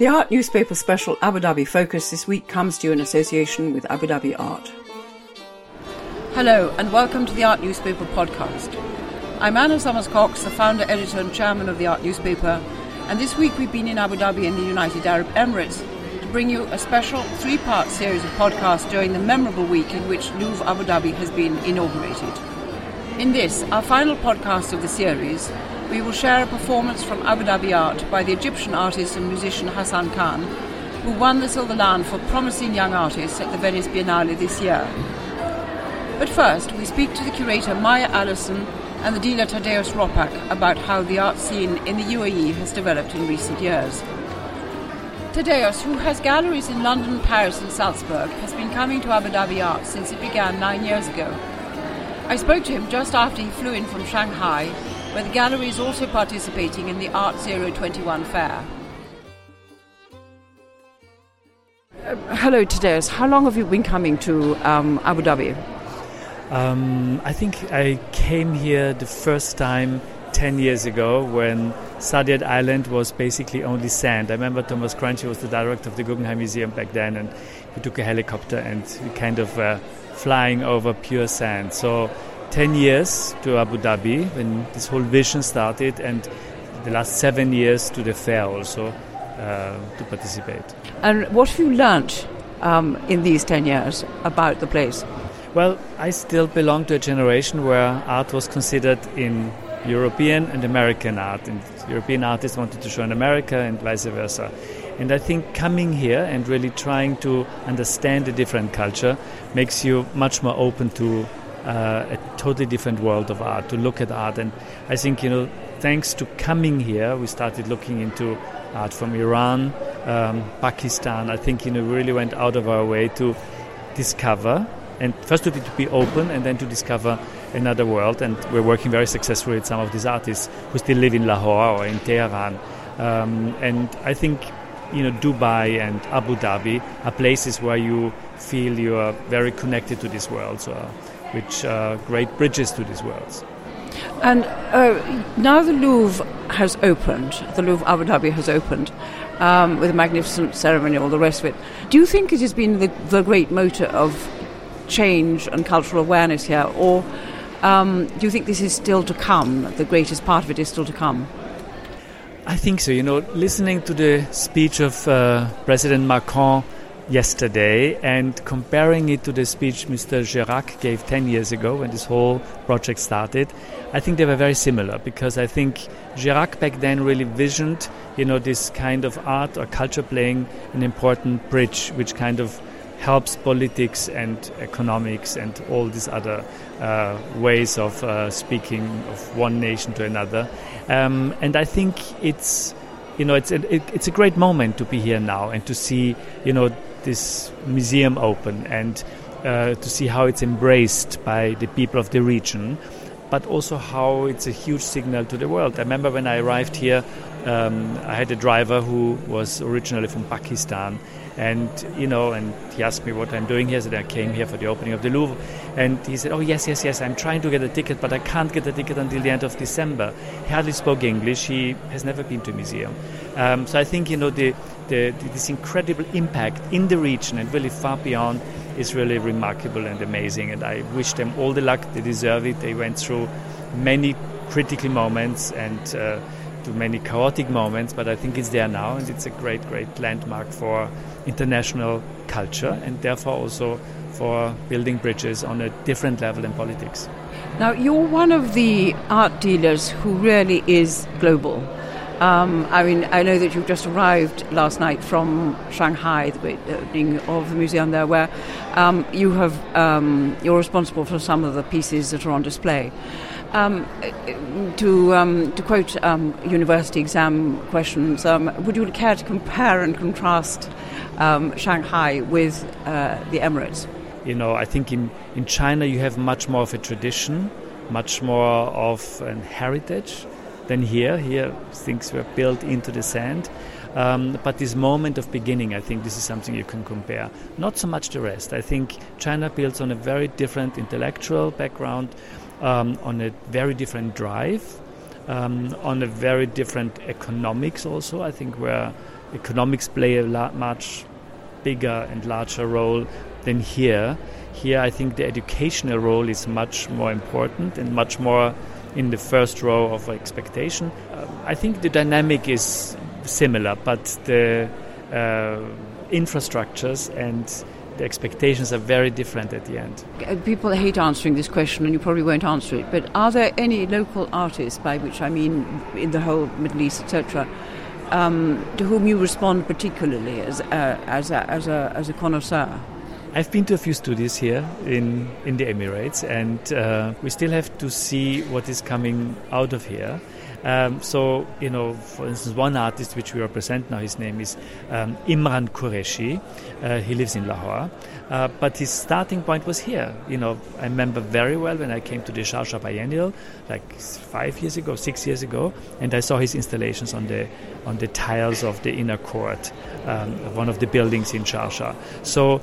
The Art Newspaper Special Abu Dhabi Focus this week comes to you in association with Abu Dhabi Art. Hello, and welcome to the Art Newspaper podcast. I'm Anna Somers Cocks, the founder, editor, and chairman of the Art Newspaper, and this week we've been in Abu Dhabi in the United Arab Emirates to bring you a special three part series of podcasts during the memorable week in which Louvre Abu Dhabi has been inaugurated. In this, our final podcast of the series, we will share a performance from Abu Dhabi Art by the Egyptian artist and musician Hassan Khan, who won the Silver Lion for Promising Young Artists at the Venice Biennale this year. But first, we speak to the curator Maya Allison and the dealer Thaddaeus Ropac about how the art scene in the UAE has developed in recent years. Tadeusz, who has galleries in London, Paris, and Salzburg, has been coming to Abu Dhabi Art since it began nine years ago. I spoke to him just after he flew in from Shanghai where the gallery is also participating in the Art 021 fair. Uh, hello, Thaddaeus. How long have you been coming to um, Abu Dhabi? Um, I think I came here the first time 10 years ago when Saadiyat Island was basically only sand. I remember Thomas Krens was the director of the Guggenheim Museum back then, and we took a helicopter and we kind of uh, flying over pure sand. So 10 years to Abu Dhabi when this whole vision started, and the last seven years to the fair also uh, to participate. And what have you learnt um, in these 10 years about the place? Well, I still belong to a generation where art was considered in European and American art, and European artists wanted to show in America and vice versa. And I think coming here and really trying to understand a different culture makes you much more open to uh, a totally different world of art, to look at art. And I think, you know, thanks to coming here, we started looking into art from Iran, um, Pakistan. I think, you know, we really went out of our way to discover and first to be open and then to discover another world. And we're working very successfully with some of these artists who still live in Lahore or in Tehran. Um, and I think you know Dubai and Abu Dhabi are places where you feel you are very connected to this world. So which are great bridges to these worlds. And uh, now the Louvre has opened, the Louvre Abu Dhabi has opened um, with a magnificent ceremony, all the rest of it. Do you think it has been the, the great motor of change and cultural awareness here, or um, do you think this is still to come? The greatest part of it is still to come? I think so. You know, listening to the speech of uh, President Macron yesterday and comparing it to the speech Mr. Chirac gave 10 years ago when this whole project started, I think they were very similar because I think Chirac back then really visioned, you know, this kind of art or culture playing an important bridge which kind of helps politics and economics and all these other uh, ways of uh, speaking of one nation to another. Um, and I think it's you know it's a, it, it's a great moment to be here now and to see you know this museum open and uh, to see how it's embraced by the people of the region, but also how it's a huge signal to the world. I remember when I arrived here, um, I had a driver who was originally from Pakistan, and you know, and he asked me what I'm doing here. So I came here for the opening of the Louvre, and he said, "Oh yes, yes, yes, I'm trying to get a ticket, but I can't get a ticket until the end of December." He hardly spoke English. He has never been to a museum, um, so I think you know the the, this incredible impact in the region and really far beyond is really remarkable and amazing. And I wish them all the luck. They deserve it. They went through many critical moments and uh, to many chaotic moments, but I think it's there now, and it's a great, great landmark for international culture and therefore also for building bridges on a different level in politics. Now, you're one of the art dealers who really is global. Um, I mean, I know that you've just arrived last night from Shanghai, the opening of the museum there, where um, you have um, you're responsible for some of the pieces that are on display. Um, to um, to quote um, university exam questions, would you care to compare and contrast Shanghai with uh, the Emirates? You know, I think in, in China you have much more of a tradition, much more of an heritage than here. Here, things were built into the sand. Um, but this moment of beginning, I think this is something you can compare. Not so much the rest. I think China builds on a very different intellectual background, um, on a very different drive, um, on a very different economics also. I think where economics play a much bigger and larger role than here. Here, I think the educational role is much more important and much more in the first row of expectation. Uh, I think the dynamic is similar, but the uh, infrastructures and the expectations are very different at the end. Uh, people hate answering this question, and you probably won't answer it. But are there any local artists, by which I mean in the whole Middle East, etc., um, to whom you respond particularly as, uh, as, a, as, a, as a connoisseur? I've been to a few studios here in, in the Emirates, and uh, we still have to see what is coming out of here. Um, so, you know, for instance, one artist which we represent now, his name is um, Imran Qureshi. Uh, he lives in Lahore. Uh, but his starting point was here. You know, I remember very well when I came to the Sharjah Biennial, like five years ago, six years ago, and I saw his installations on the on the tiles of the inner court, um, of one of the buildings in Sharjah. So,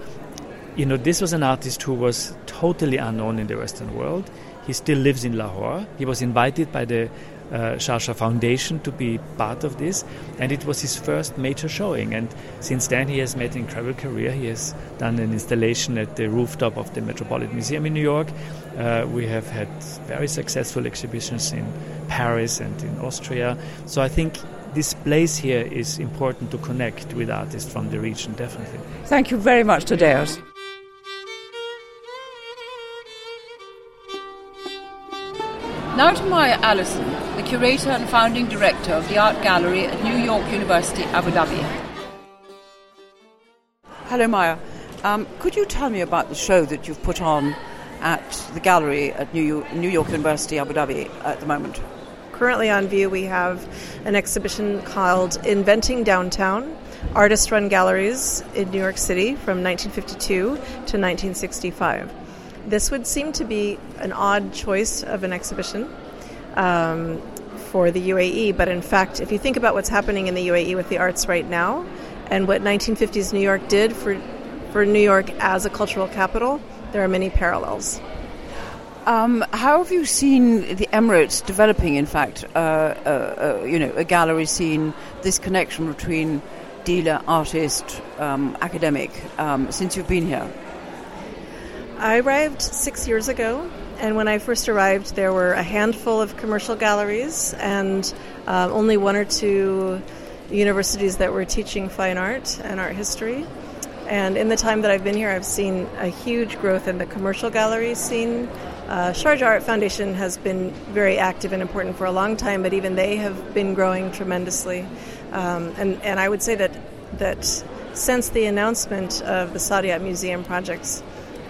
you know, this was an artist who was totally unknown in the Western world. He still lives in Lahore. He was invited by the uh, Sharjah Foundation to be part of this, and it was his first major showing. And since then, he has made an incredible career. He has done an installation at the rooftop of the Metropolitan Museum in New York. Uh, we have had very successful exhibitions in Paris and in Austria. So I think this place here is important to connect with artists from the region, definitely. Thank you very much, Thaddaeus. Now to Maya Allison, the curator and founding director of the Art Gallery at New York University, Abu Dhabi. Hello, Maya. Um, could you tell me about the show that you've put on at the gallery at New York, New York University, Abu Dhabi at the moment? Currently on view, we have an exhibition called Inventing Downtown Artist Run Galleries in New York City from 1952 to 1965. This would seem to be an odd choice of an exhibition um, for the UAE, but in fact, if you think about what's happening in the UAE with the arts right now and what 1950s New York did for, for New York as a cultural capital, there are many parallels. Um, how have you seen the Emirates developing? In fact, uh, uh, uh, you know, a gallery scene, this connection between dealer, artist, um, academic, um, since you've been here. I arrived six years ago, and when I first arrived, there were a handful of commercial galleries and uh, only one or two universities that were teaching fine art and art history. And in the time that I've been here, I've seen a huge growth in the commercial gallery scene. Uh, Sharjah Art Foundation has been very active and important for a long time, but even they have been growing tremendously. Um, and, and I would say that, that since the announcement of the Saadiyat Museum projects,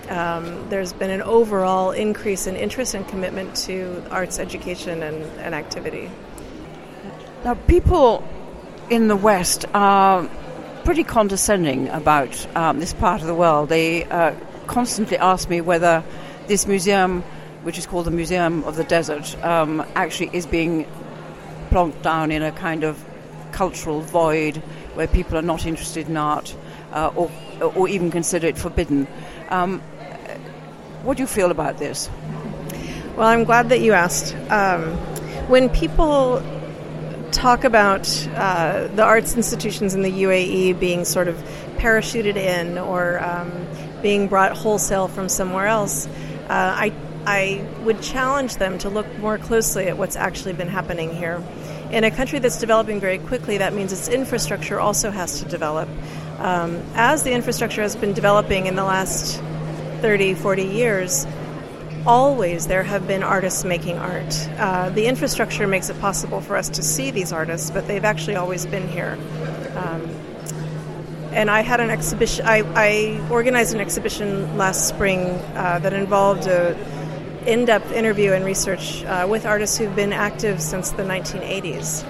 um, there's been an overall increase in interest and commitment to arts education and, and activity. Now, people in the West are pretty condescending about um, this part of the world. They uh, constantly ask me whether this museum, which is called the Museum of the Desert, um, actually is being plonked down in a kind of cultural void where people are not interested in art uh, or, or even consider it forbidden. Um, what do you feel about this? Well, I'm glad that you asked. Um, when people talk about uh, the arts institutions in the UAE being sort of parachuted in or um, being brought wholesale from somewhere else, uh, I, I would challenge them to look more closely at what's actually been happening here. In a country that's developing very quickly, that means its infrastructure also has to develop. Um, as the infrastructure has been developing in the last 30, 40 years, always there have been artists making art. Uh, the infrastructure makes it possible for us to see these artists, but they've actually always been here. Um, and I had an exhibition. I, I, organized an exhibition last spring uh, that involved a in-depth interview and research uh, with artists who've been active since the 1980s,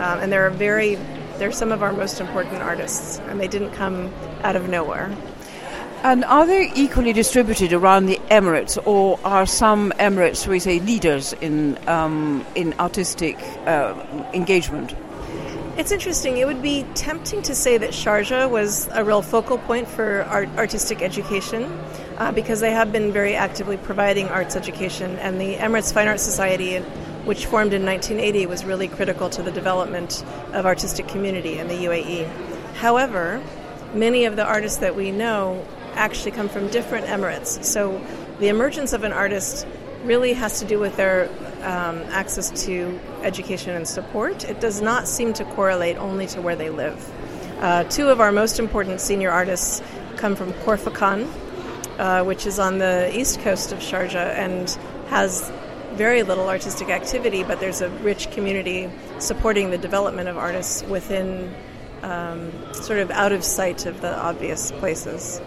um, and they're very they're some of our most important artists, and they didn't come out of nowhere. And are they equally distributed around the Emirates, or are some Emirates, we say, leaders in um, in artistic uh, engagement? It's interesting. It would be tempting to say that Sharjah was a real focal point for art, artistic education uh, because they have been very actively providing arts education, and the Emirates Fine Arts Society which formed in 1980, was really critical to the development of artistic community in the UAE. However, many of the artists that we know actually come from different emirates. So the emergence of an artist really has to do with their um, access to education and support. It does not seem to correlate only to where they live. Uh, two of our most important senior artists come from Khor Fakkan, uh, which is on the east coast of Sharjah and has very little artistic activity, but there's a rich community supporting the development of artists within um, sort of out of sight of the obvious places.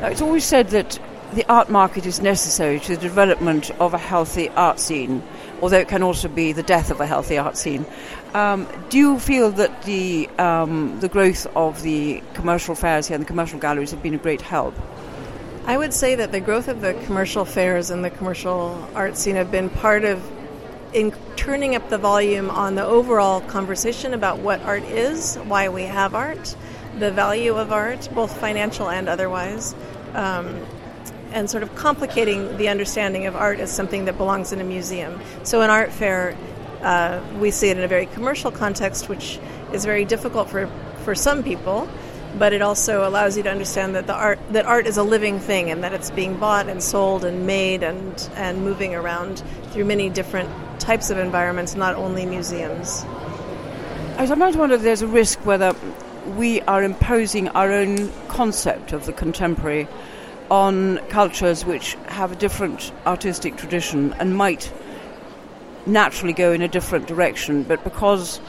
Now, it's always said that the art market is necessary to the development of a healthy art scene, although it can also be the death of a healthy art scene. Um, do you feel that the um, the growth of the commercial fairs here and the commercial galleries have been a great help? I would say that the growth of the commercial fairs and the commercial art scene have been part of in turning up the volume on the overall conversation about what art is, why we have art, the value of art, both financial and otherwise, um, and sort of complicating the understanding of art as something that belongs in a museum. So, an art fair, uh, we see it in a very commercial context, which is very difficult for, for some people. But it also allows you to understand that the art that art is a living thing and that it's being bought and sold and made and, and moving around through many different types of environments, not only museums. I sometimes wonder if there's a risk whether we are imposing our own concept of the contemporary on cultures which have a different artistic tradition and might naturally go in a different direction, but because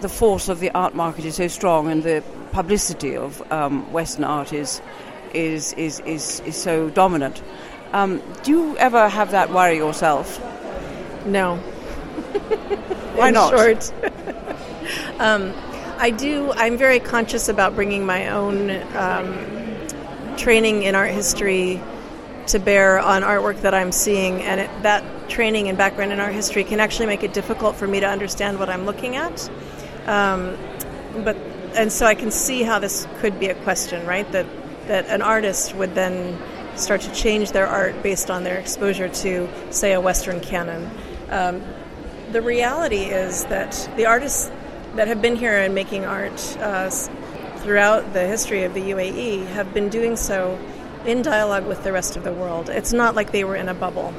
the force of the art market is so strong and the publicity of um, Western art is, is, is, is, is so dominant. Um, do you ever have that worry yourself? No. Why in not? Short. um, I do. I'm very conscious about bringing my own um, training in art history to bear on artwork that I'm seeing, and it, that training and background in art history can actually make it difficult for me to understand what I'm looking at. Um, but and so I can see how this could be a question, right? That that an artist would then start to change their art based on their exposure to, say, a Western canon. Um, the reality is that the artists that have been here and making art uh, throughout the history of the UAE have been doing so in dialogue with the rest of the world. It's not like they were in a bubble.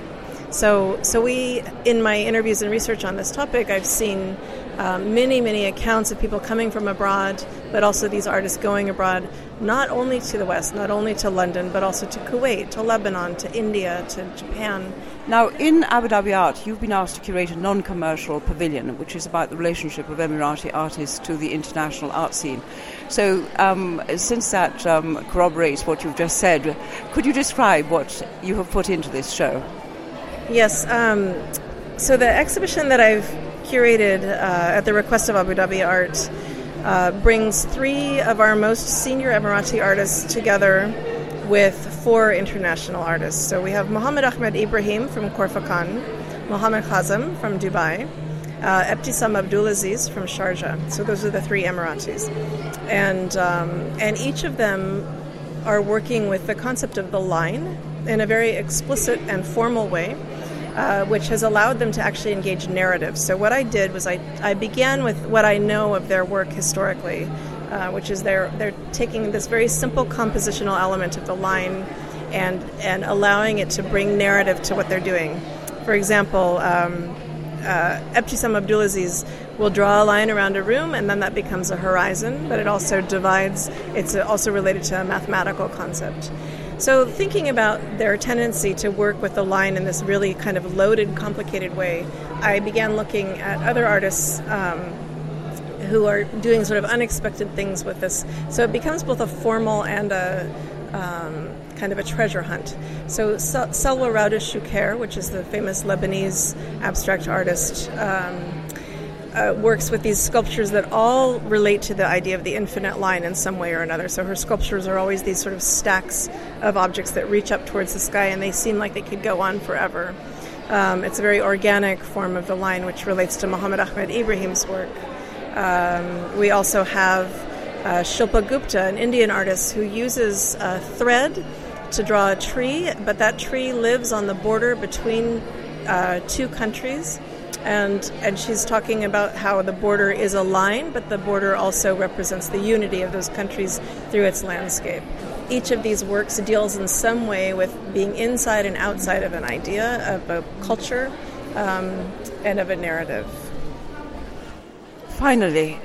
So, so we, in my interviews and research on this topic, I've seen um, many, many accounts of people coming from abroad, but also these artists going abroad, not only to the West, not only to London, but also to Kuwait, to Lebanon, to India, to Japan. Now, in Abu Dhabi Art, you've been asked to curate a non commercial pavilion, which is about the relationship of Emirati artists to the international art scene. So, um, since that um, corroborates what you've just said, could you describe what you have put into this show? Yes. Um, so, the exhibition that I've curated uh, at the request of Abu Dhabi Art uh, brings three of our most senior Emirati artists together with four international artists. So we have Mohammed Ahmed Ibrahim from Khor Fakkan, Mohammed Kazem from Dubai, uh, Ebtisam Abdulaziz from Sharjah. So those are the three Emiratis, and um, and each of them are working with the concept of the line in a very explicit and formal way uh, which has allowed them to actually engage narratives. So, what I did was I, I began with what I know of their work historically, uh, which is they're, they're taking this very simple compositional element of the line and, and allowing it to bring narrative to what they're doing. For example, um, uh, Ebtisam Abdulaziz will draw a line around a room and then that becomes a horizon, but it also divides, it's also related to a mathematical concept. So, thinking about their tendency to work with the line in this really kind of loaded, complicated way, I began looking at other artists um, who are doing sort of unexpected things with this. So, it becomes both a formal and a um, kind of a treasure hunt. So, Salwa Rauda which is the famous Lebanese abstract artist, um, uh, works with these sculptures that all relate to the idea of the infinite line in some way or another. So her sculptures are always these sort of stacks of objects that reach up towards the sky and they seem like they could go on forever. Um, it's a very organic form of the line which relates to Muhammad Ahmed Ibrahim's work. Um, we also have uh, Shilpa Gupta, an Indian artist who uses thread to draw a tree, but that tree lives on the border between uh, two countries and and she's talking about how the border is a line, but the border also represents the unity of those countries through its landscape. Each of these works deals in some way with being inside and outside of an idea, of a culture, um, and of a narrative. Finally,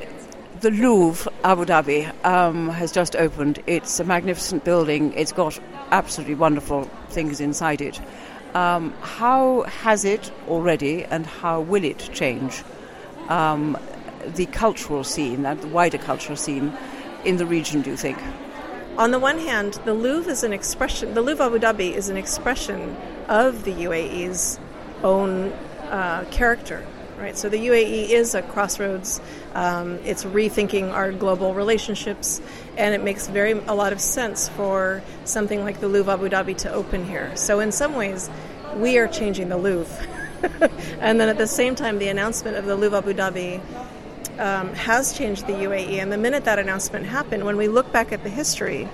the Louvre Abu Dhabi um, has just opened. It's a magnificent building. It's got absolutely wonderful things inside it. Um, how has it already, and how will it change um, the cultural scene and the wider cultural scene in the region? Do you think? On the one hand, the Louvre is an expression. The Louvre Abu Dhabi is an expression of the UAE's own uh, character. Right, so the UAE is a crossroads. Um, it's rethinking our global relationships, and it makes very a lot of sense for something like the Louvre Abu Dhabi to open here. So in some ways, we are changing the Louvre, and then at the same time, the announcement of the Louvre Abu Dhabi um, has changed the UAE. And the minute that announcement happened, when we look back at the history,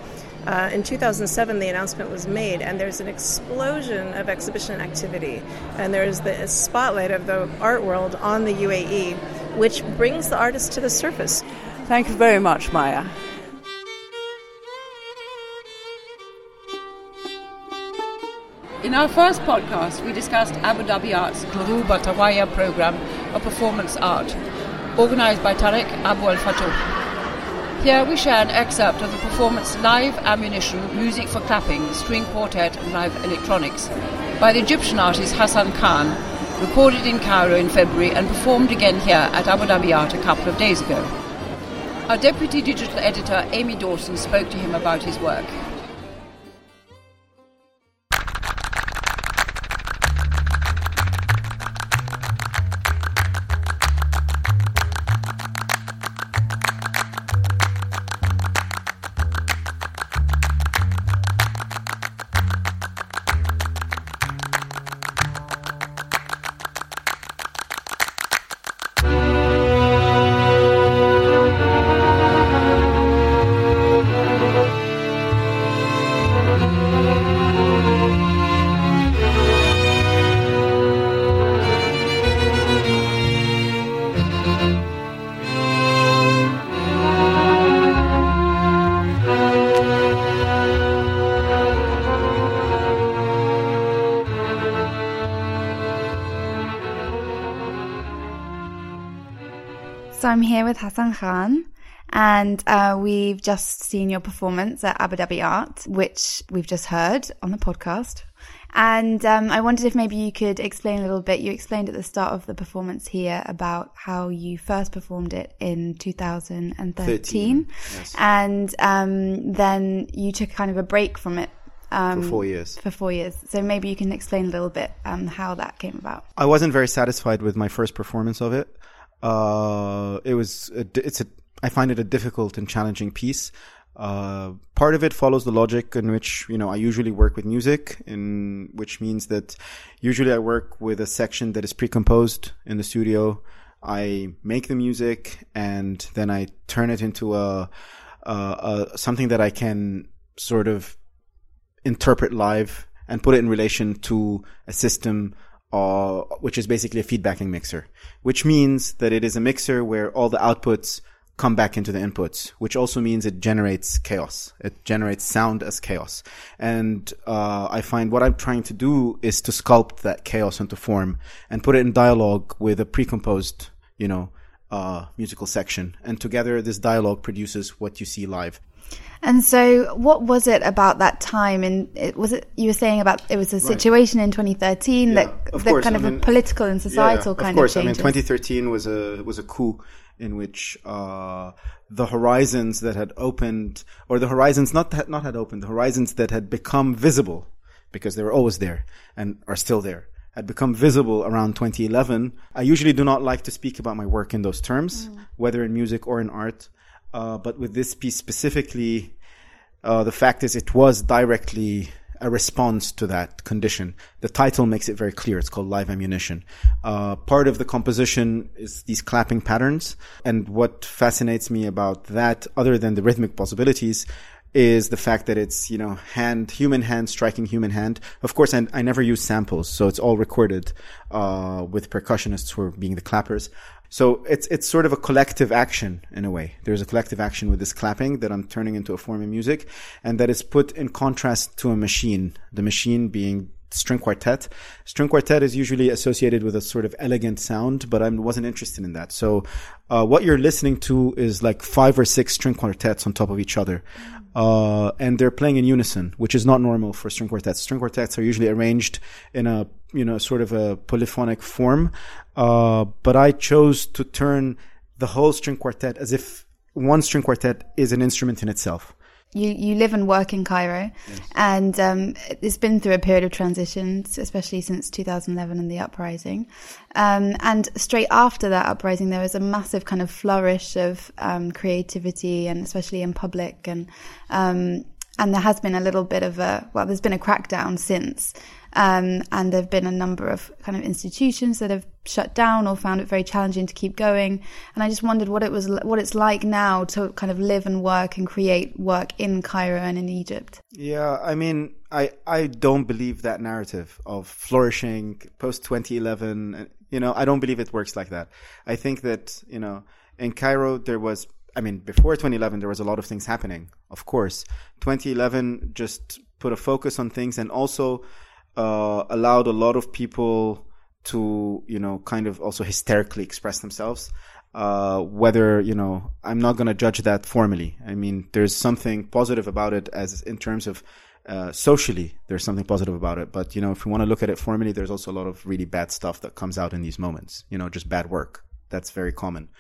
uh, in 2007, the announcement was made, and there's an explosion of exhibition activity, and there's the spotlight of the art world on the UAE, which brings the artist to the surface. Thank you very much, Maya. In our first podcast, we discussed Abu Dhabi Art's Durub Al Tawaya program of performance art, organized by Tarek Abu Al Fatouh. Here we share an excerpt of the performance Live Ammunition Music for Clapping, String Quartet and Live Electronics by the Egyptian artist Hassan Khan, recorded in Cairo in February and performed again here at Abu Dhabi Art a couple of days ago. Our deputy digital editor Amy Dawson spoke to him about his work. I'm here with Hassan Khan, and uh, we've just seen your performance at Abu Dhabi Art, which we've just heard on the podcast. And um, I wondered if maybe you could explain a little bit. You explained at the start of the performance here about how you first performed it in 2013, 13, yes. and um, then you took kind of a break from it um, for four years. For four years. So maybe you can explain a little bit um, how that came about. I wasn't very satisfied with my first performance of it. Uh, it was a, it's a I find it a difficult and challenging piece. Uh, part of it follows the logic in which you know I usually work with music, in which means that usually I work with a section that is pre-composed in the studio. I make the music and then I turn it into a, a, a something that I can sort of interpret live and put it in relation to a system uh, which is basically a feedbacking mixer, which means that it is a mixer where all the outputs come back into the inputs, which also means it generates chaos. It generates sound as chaos. And uh, I find what I'm trying to do is to sculpt that chaos into form and put it in dialogue with a pre-composed, you know, uh, musical section. And together, this dialogue produces what you see live. And so, what was it about that time? And it, was it you were saying about it was a situation right. in 2013 yeah, that that course. kind I of mean, a political and societal yeah, kind of course. of I mean, 2013 was a was a coup in which uh, the horizons that had opened, or the horizons not that, not had opened, the horizons that had become visible because they were always there and are still there had become visible around 2011. I usually do not like to speak about my work in those terms, mm. whether in music or in art. Uh, but with this piece specifically, uh, the fact is it was directly a response to that condition. The title makes it very clear. It's called Live Ammunition. Uh, part of the composition is these clapping patterns. And what fascinates me about that, other than the rhythmic possibilities, is the fact that it's, you know, hand, human hand striking human hand. Of course, I, I never use samples, so it's all recorded, uh, with percussionists who are being the clappers. So it's, it's sort of a collective action in a way. There's a collective action with this clapping that I'm turning into a form of music and that is put in contrast to a machine. The machine being string quartet. String quartet is usually associated with a sort of elegant sound, but I wasn't interested in that. So, uh, what you're listening to is like five or six string quartets on top of each other. Uh, and they're playing in unison, which is not normal for string quartets. String quartets are usually arranged in a, you know, sort of a polyphonic form. Uh, but I chose to turn the whole string quartet as if one string quartet is an instrument in itself. You you live and work in Cairo, yes. and um, it's been through a period of transitions, especially since 2011 and the uprising. Um, and straight after that uprising, there was a massive kind of flourish of um, creativity, and especially in public, and um, and there has been a little bit of a well, there's been a crackdown since. Um, and there have been a number of kind of institutions that have shut down or found it very challenging to keep going. And I just wondered what it was, what it's like now to kind of live and work and create work in Cairo and in Egypt. Yeah, I mean, I I don't believe that narrative of flourishing post 2011. You know, I don't believe it works like that. I think that you know, in Cairo there was. I mean, before 2011, there was a lot of things happening. Of course, 2011 just put a focus on things and also uh, allowed a lot of people to, you know, kind of also hysterically express themselves. Uh, whether, you know, I'm not going to judge that formally. I mean, there's something positive about it as in terms of, uh, socially, there's something positive about it. But, you know, if we want to look at it formally, there's also a lot of really bad stuff that comes out in these moments, you know, just bad work. That's very common.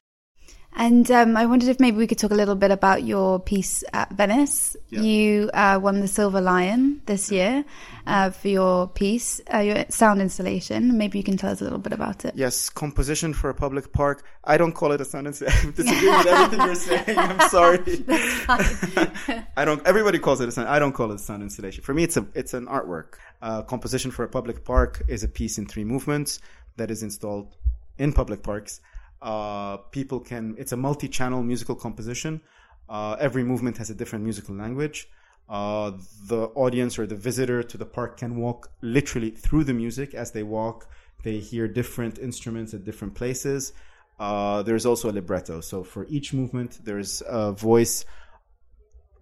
And um, I wondered if maybe we could talk a little bit about your piece at Venice. Yeah. You uh, won the Silver Lion this year uh, for your piece, uh, your sound installation. Maybe you can tell us a little bit about it. Yes, composition for a public park. I don't call it a sound installation. I disagree with everything you're saying. I'm sorry. I don't. Everybody calls it a sound. I don't call it a sound installation. For me, it's a it's an artwork. Uh, composition for a public park is a piece in three movements that is installed in public parks. Uh, people can, it's a multi-channel musical composition. Uh, every movement has a different musical language. Uh, the audience or the visitor to the park can walk literally through the music as they walk. They hear different instruments at different places. Uh, there's also a libretto. So for each movement, there's a voice.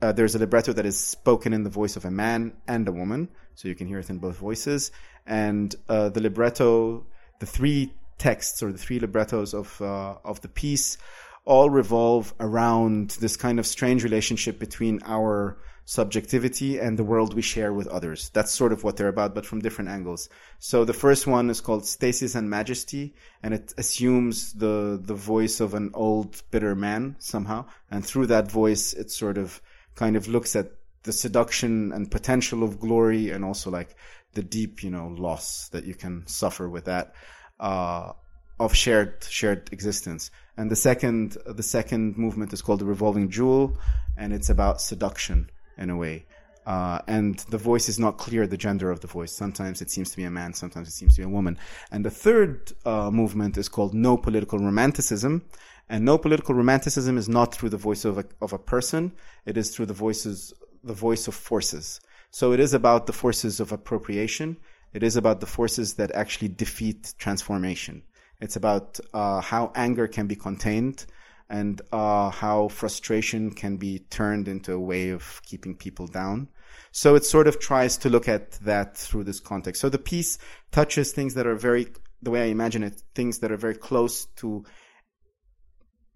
Uh, there's a libretto that is spoken in the voice of a man and a woman, so you can hear it in both voices. And uh, the libretto, the three texts or the three librettos of uh, of the piece all revolve around this kind of strange relationship between our subjectivity and the world we share with others. That's sort of what they're about, but from different angles. So the first one is called Stasis and Majesty, and it assumes the the voice of an old bitter man somehow, and through that voice, it sort of kind of looks at the seduction and potential of glory, and also like the deep, you know, loss that you can suffer with that uh, of shared shared existence. And the second the second movement is called the revolving jewel, and it's about seduction in a way. Uh, and the voice is not clear, the gender of the voice. Sometimes it seems to be a man, sometimes it seems to be a woman. And the third uh, movement is called no political romanticism. And no political romanticism is not through the voice of a, of a person. It is through the voices, the voice of forces. So it is about the forces of appropriation. It is about the forces that actually defeat transformation. It's about uh, how anger can be contained and uh, how frustration can be turned into a way of keeping people down. So it sort of tries to look at that through this context. So the piece touches things that are very, the way I imagine it, things that are very close to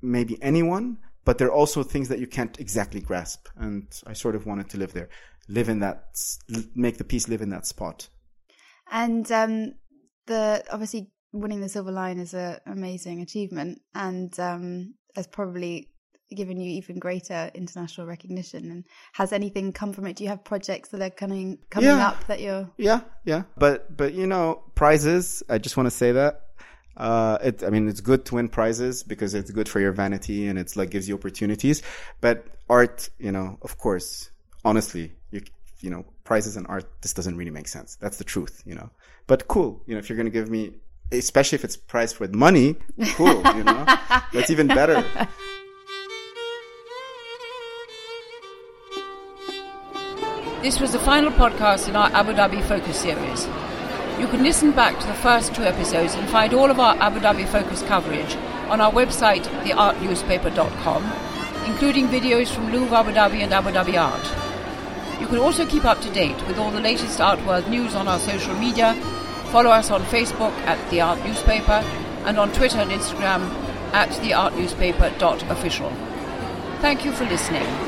maybe anyone, but they're also things that you can't exactly grasp. And I sort of wanted to live there, live in that, make the piece live in that spot. And um, the obviously winning the silver lion is an amazing achievement, and um, has probably given you even greater international recognition. And has anything come from it? Do you have projects that are coming coming yeah. up that you're? Yeah, yeah. But but you know prizes. I just want to say that. Uh, it, I mean, it's good to win prizes because it's good for your vanity and it's like gives you opportunities. But art, you know, of course, honestly, you, you know, prizes in art, this doesn't really make sense. That's the truth, you know. But cool, you know, if you're going to give me, especially if it's priced with money, cool, you know, that's even better. This was the final podcast in our Abu Dhabi Focus series. You can listen back to the first two episodes and find all of our Abu Dhabi Focus coverage on our website, theartnewspaper.com, including videos from Louvre Abu Dhabi and Abu Dhabi Art. You can also keep up to date with all the latest art world news on our social media. Follow us on Facebook at The Art Newspaper and on Twitter and Instagram at theartnewspaper.official. Thank you for listening.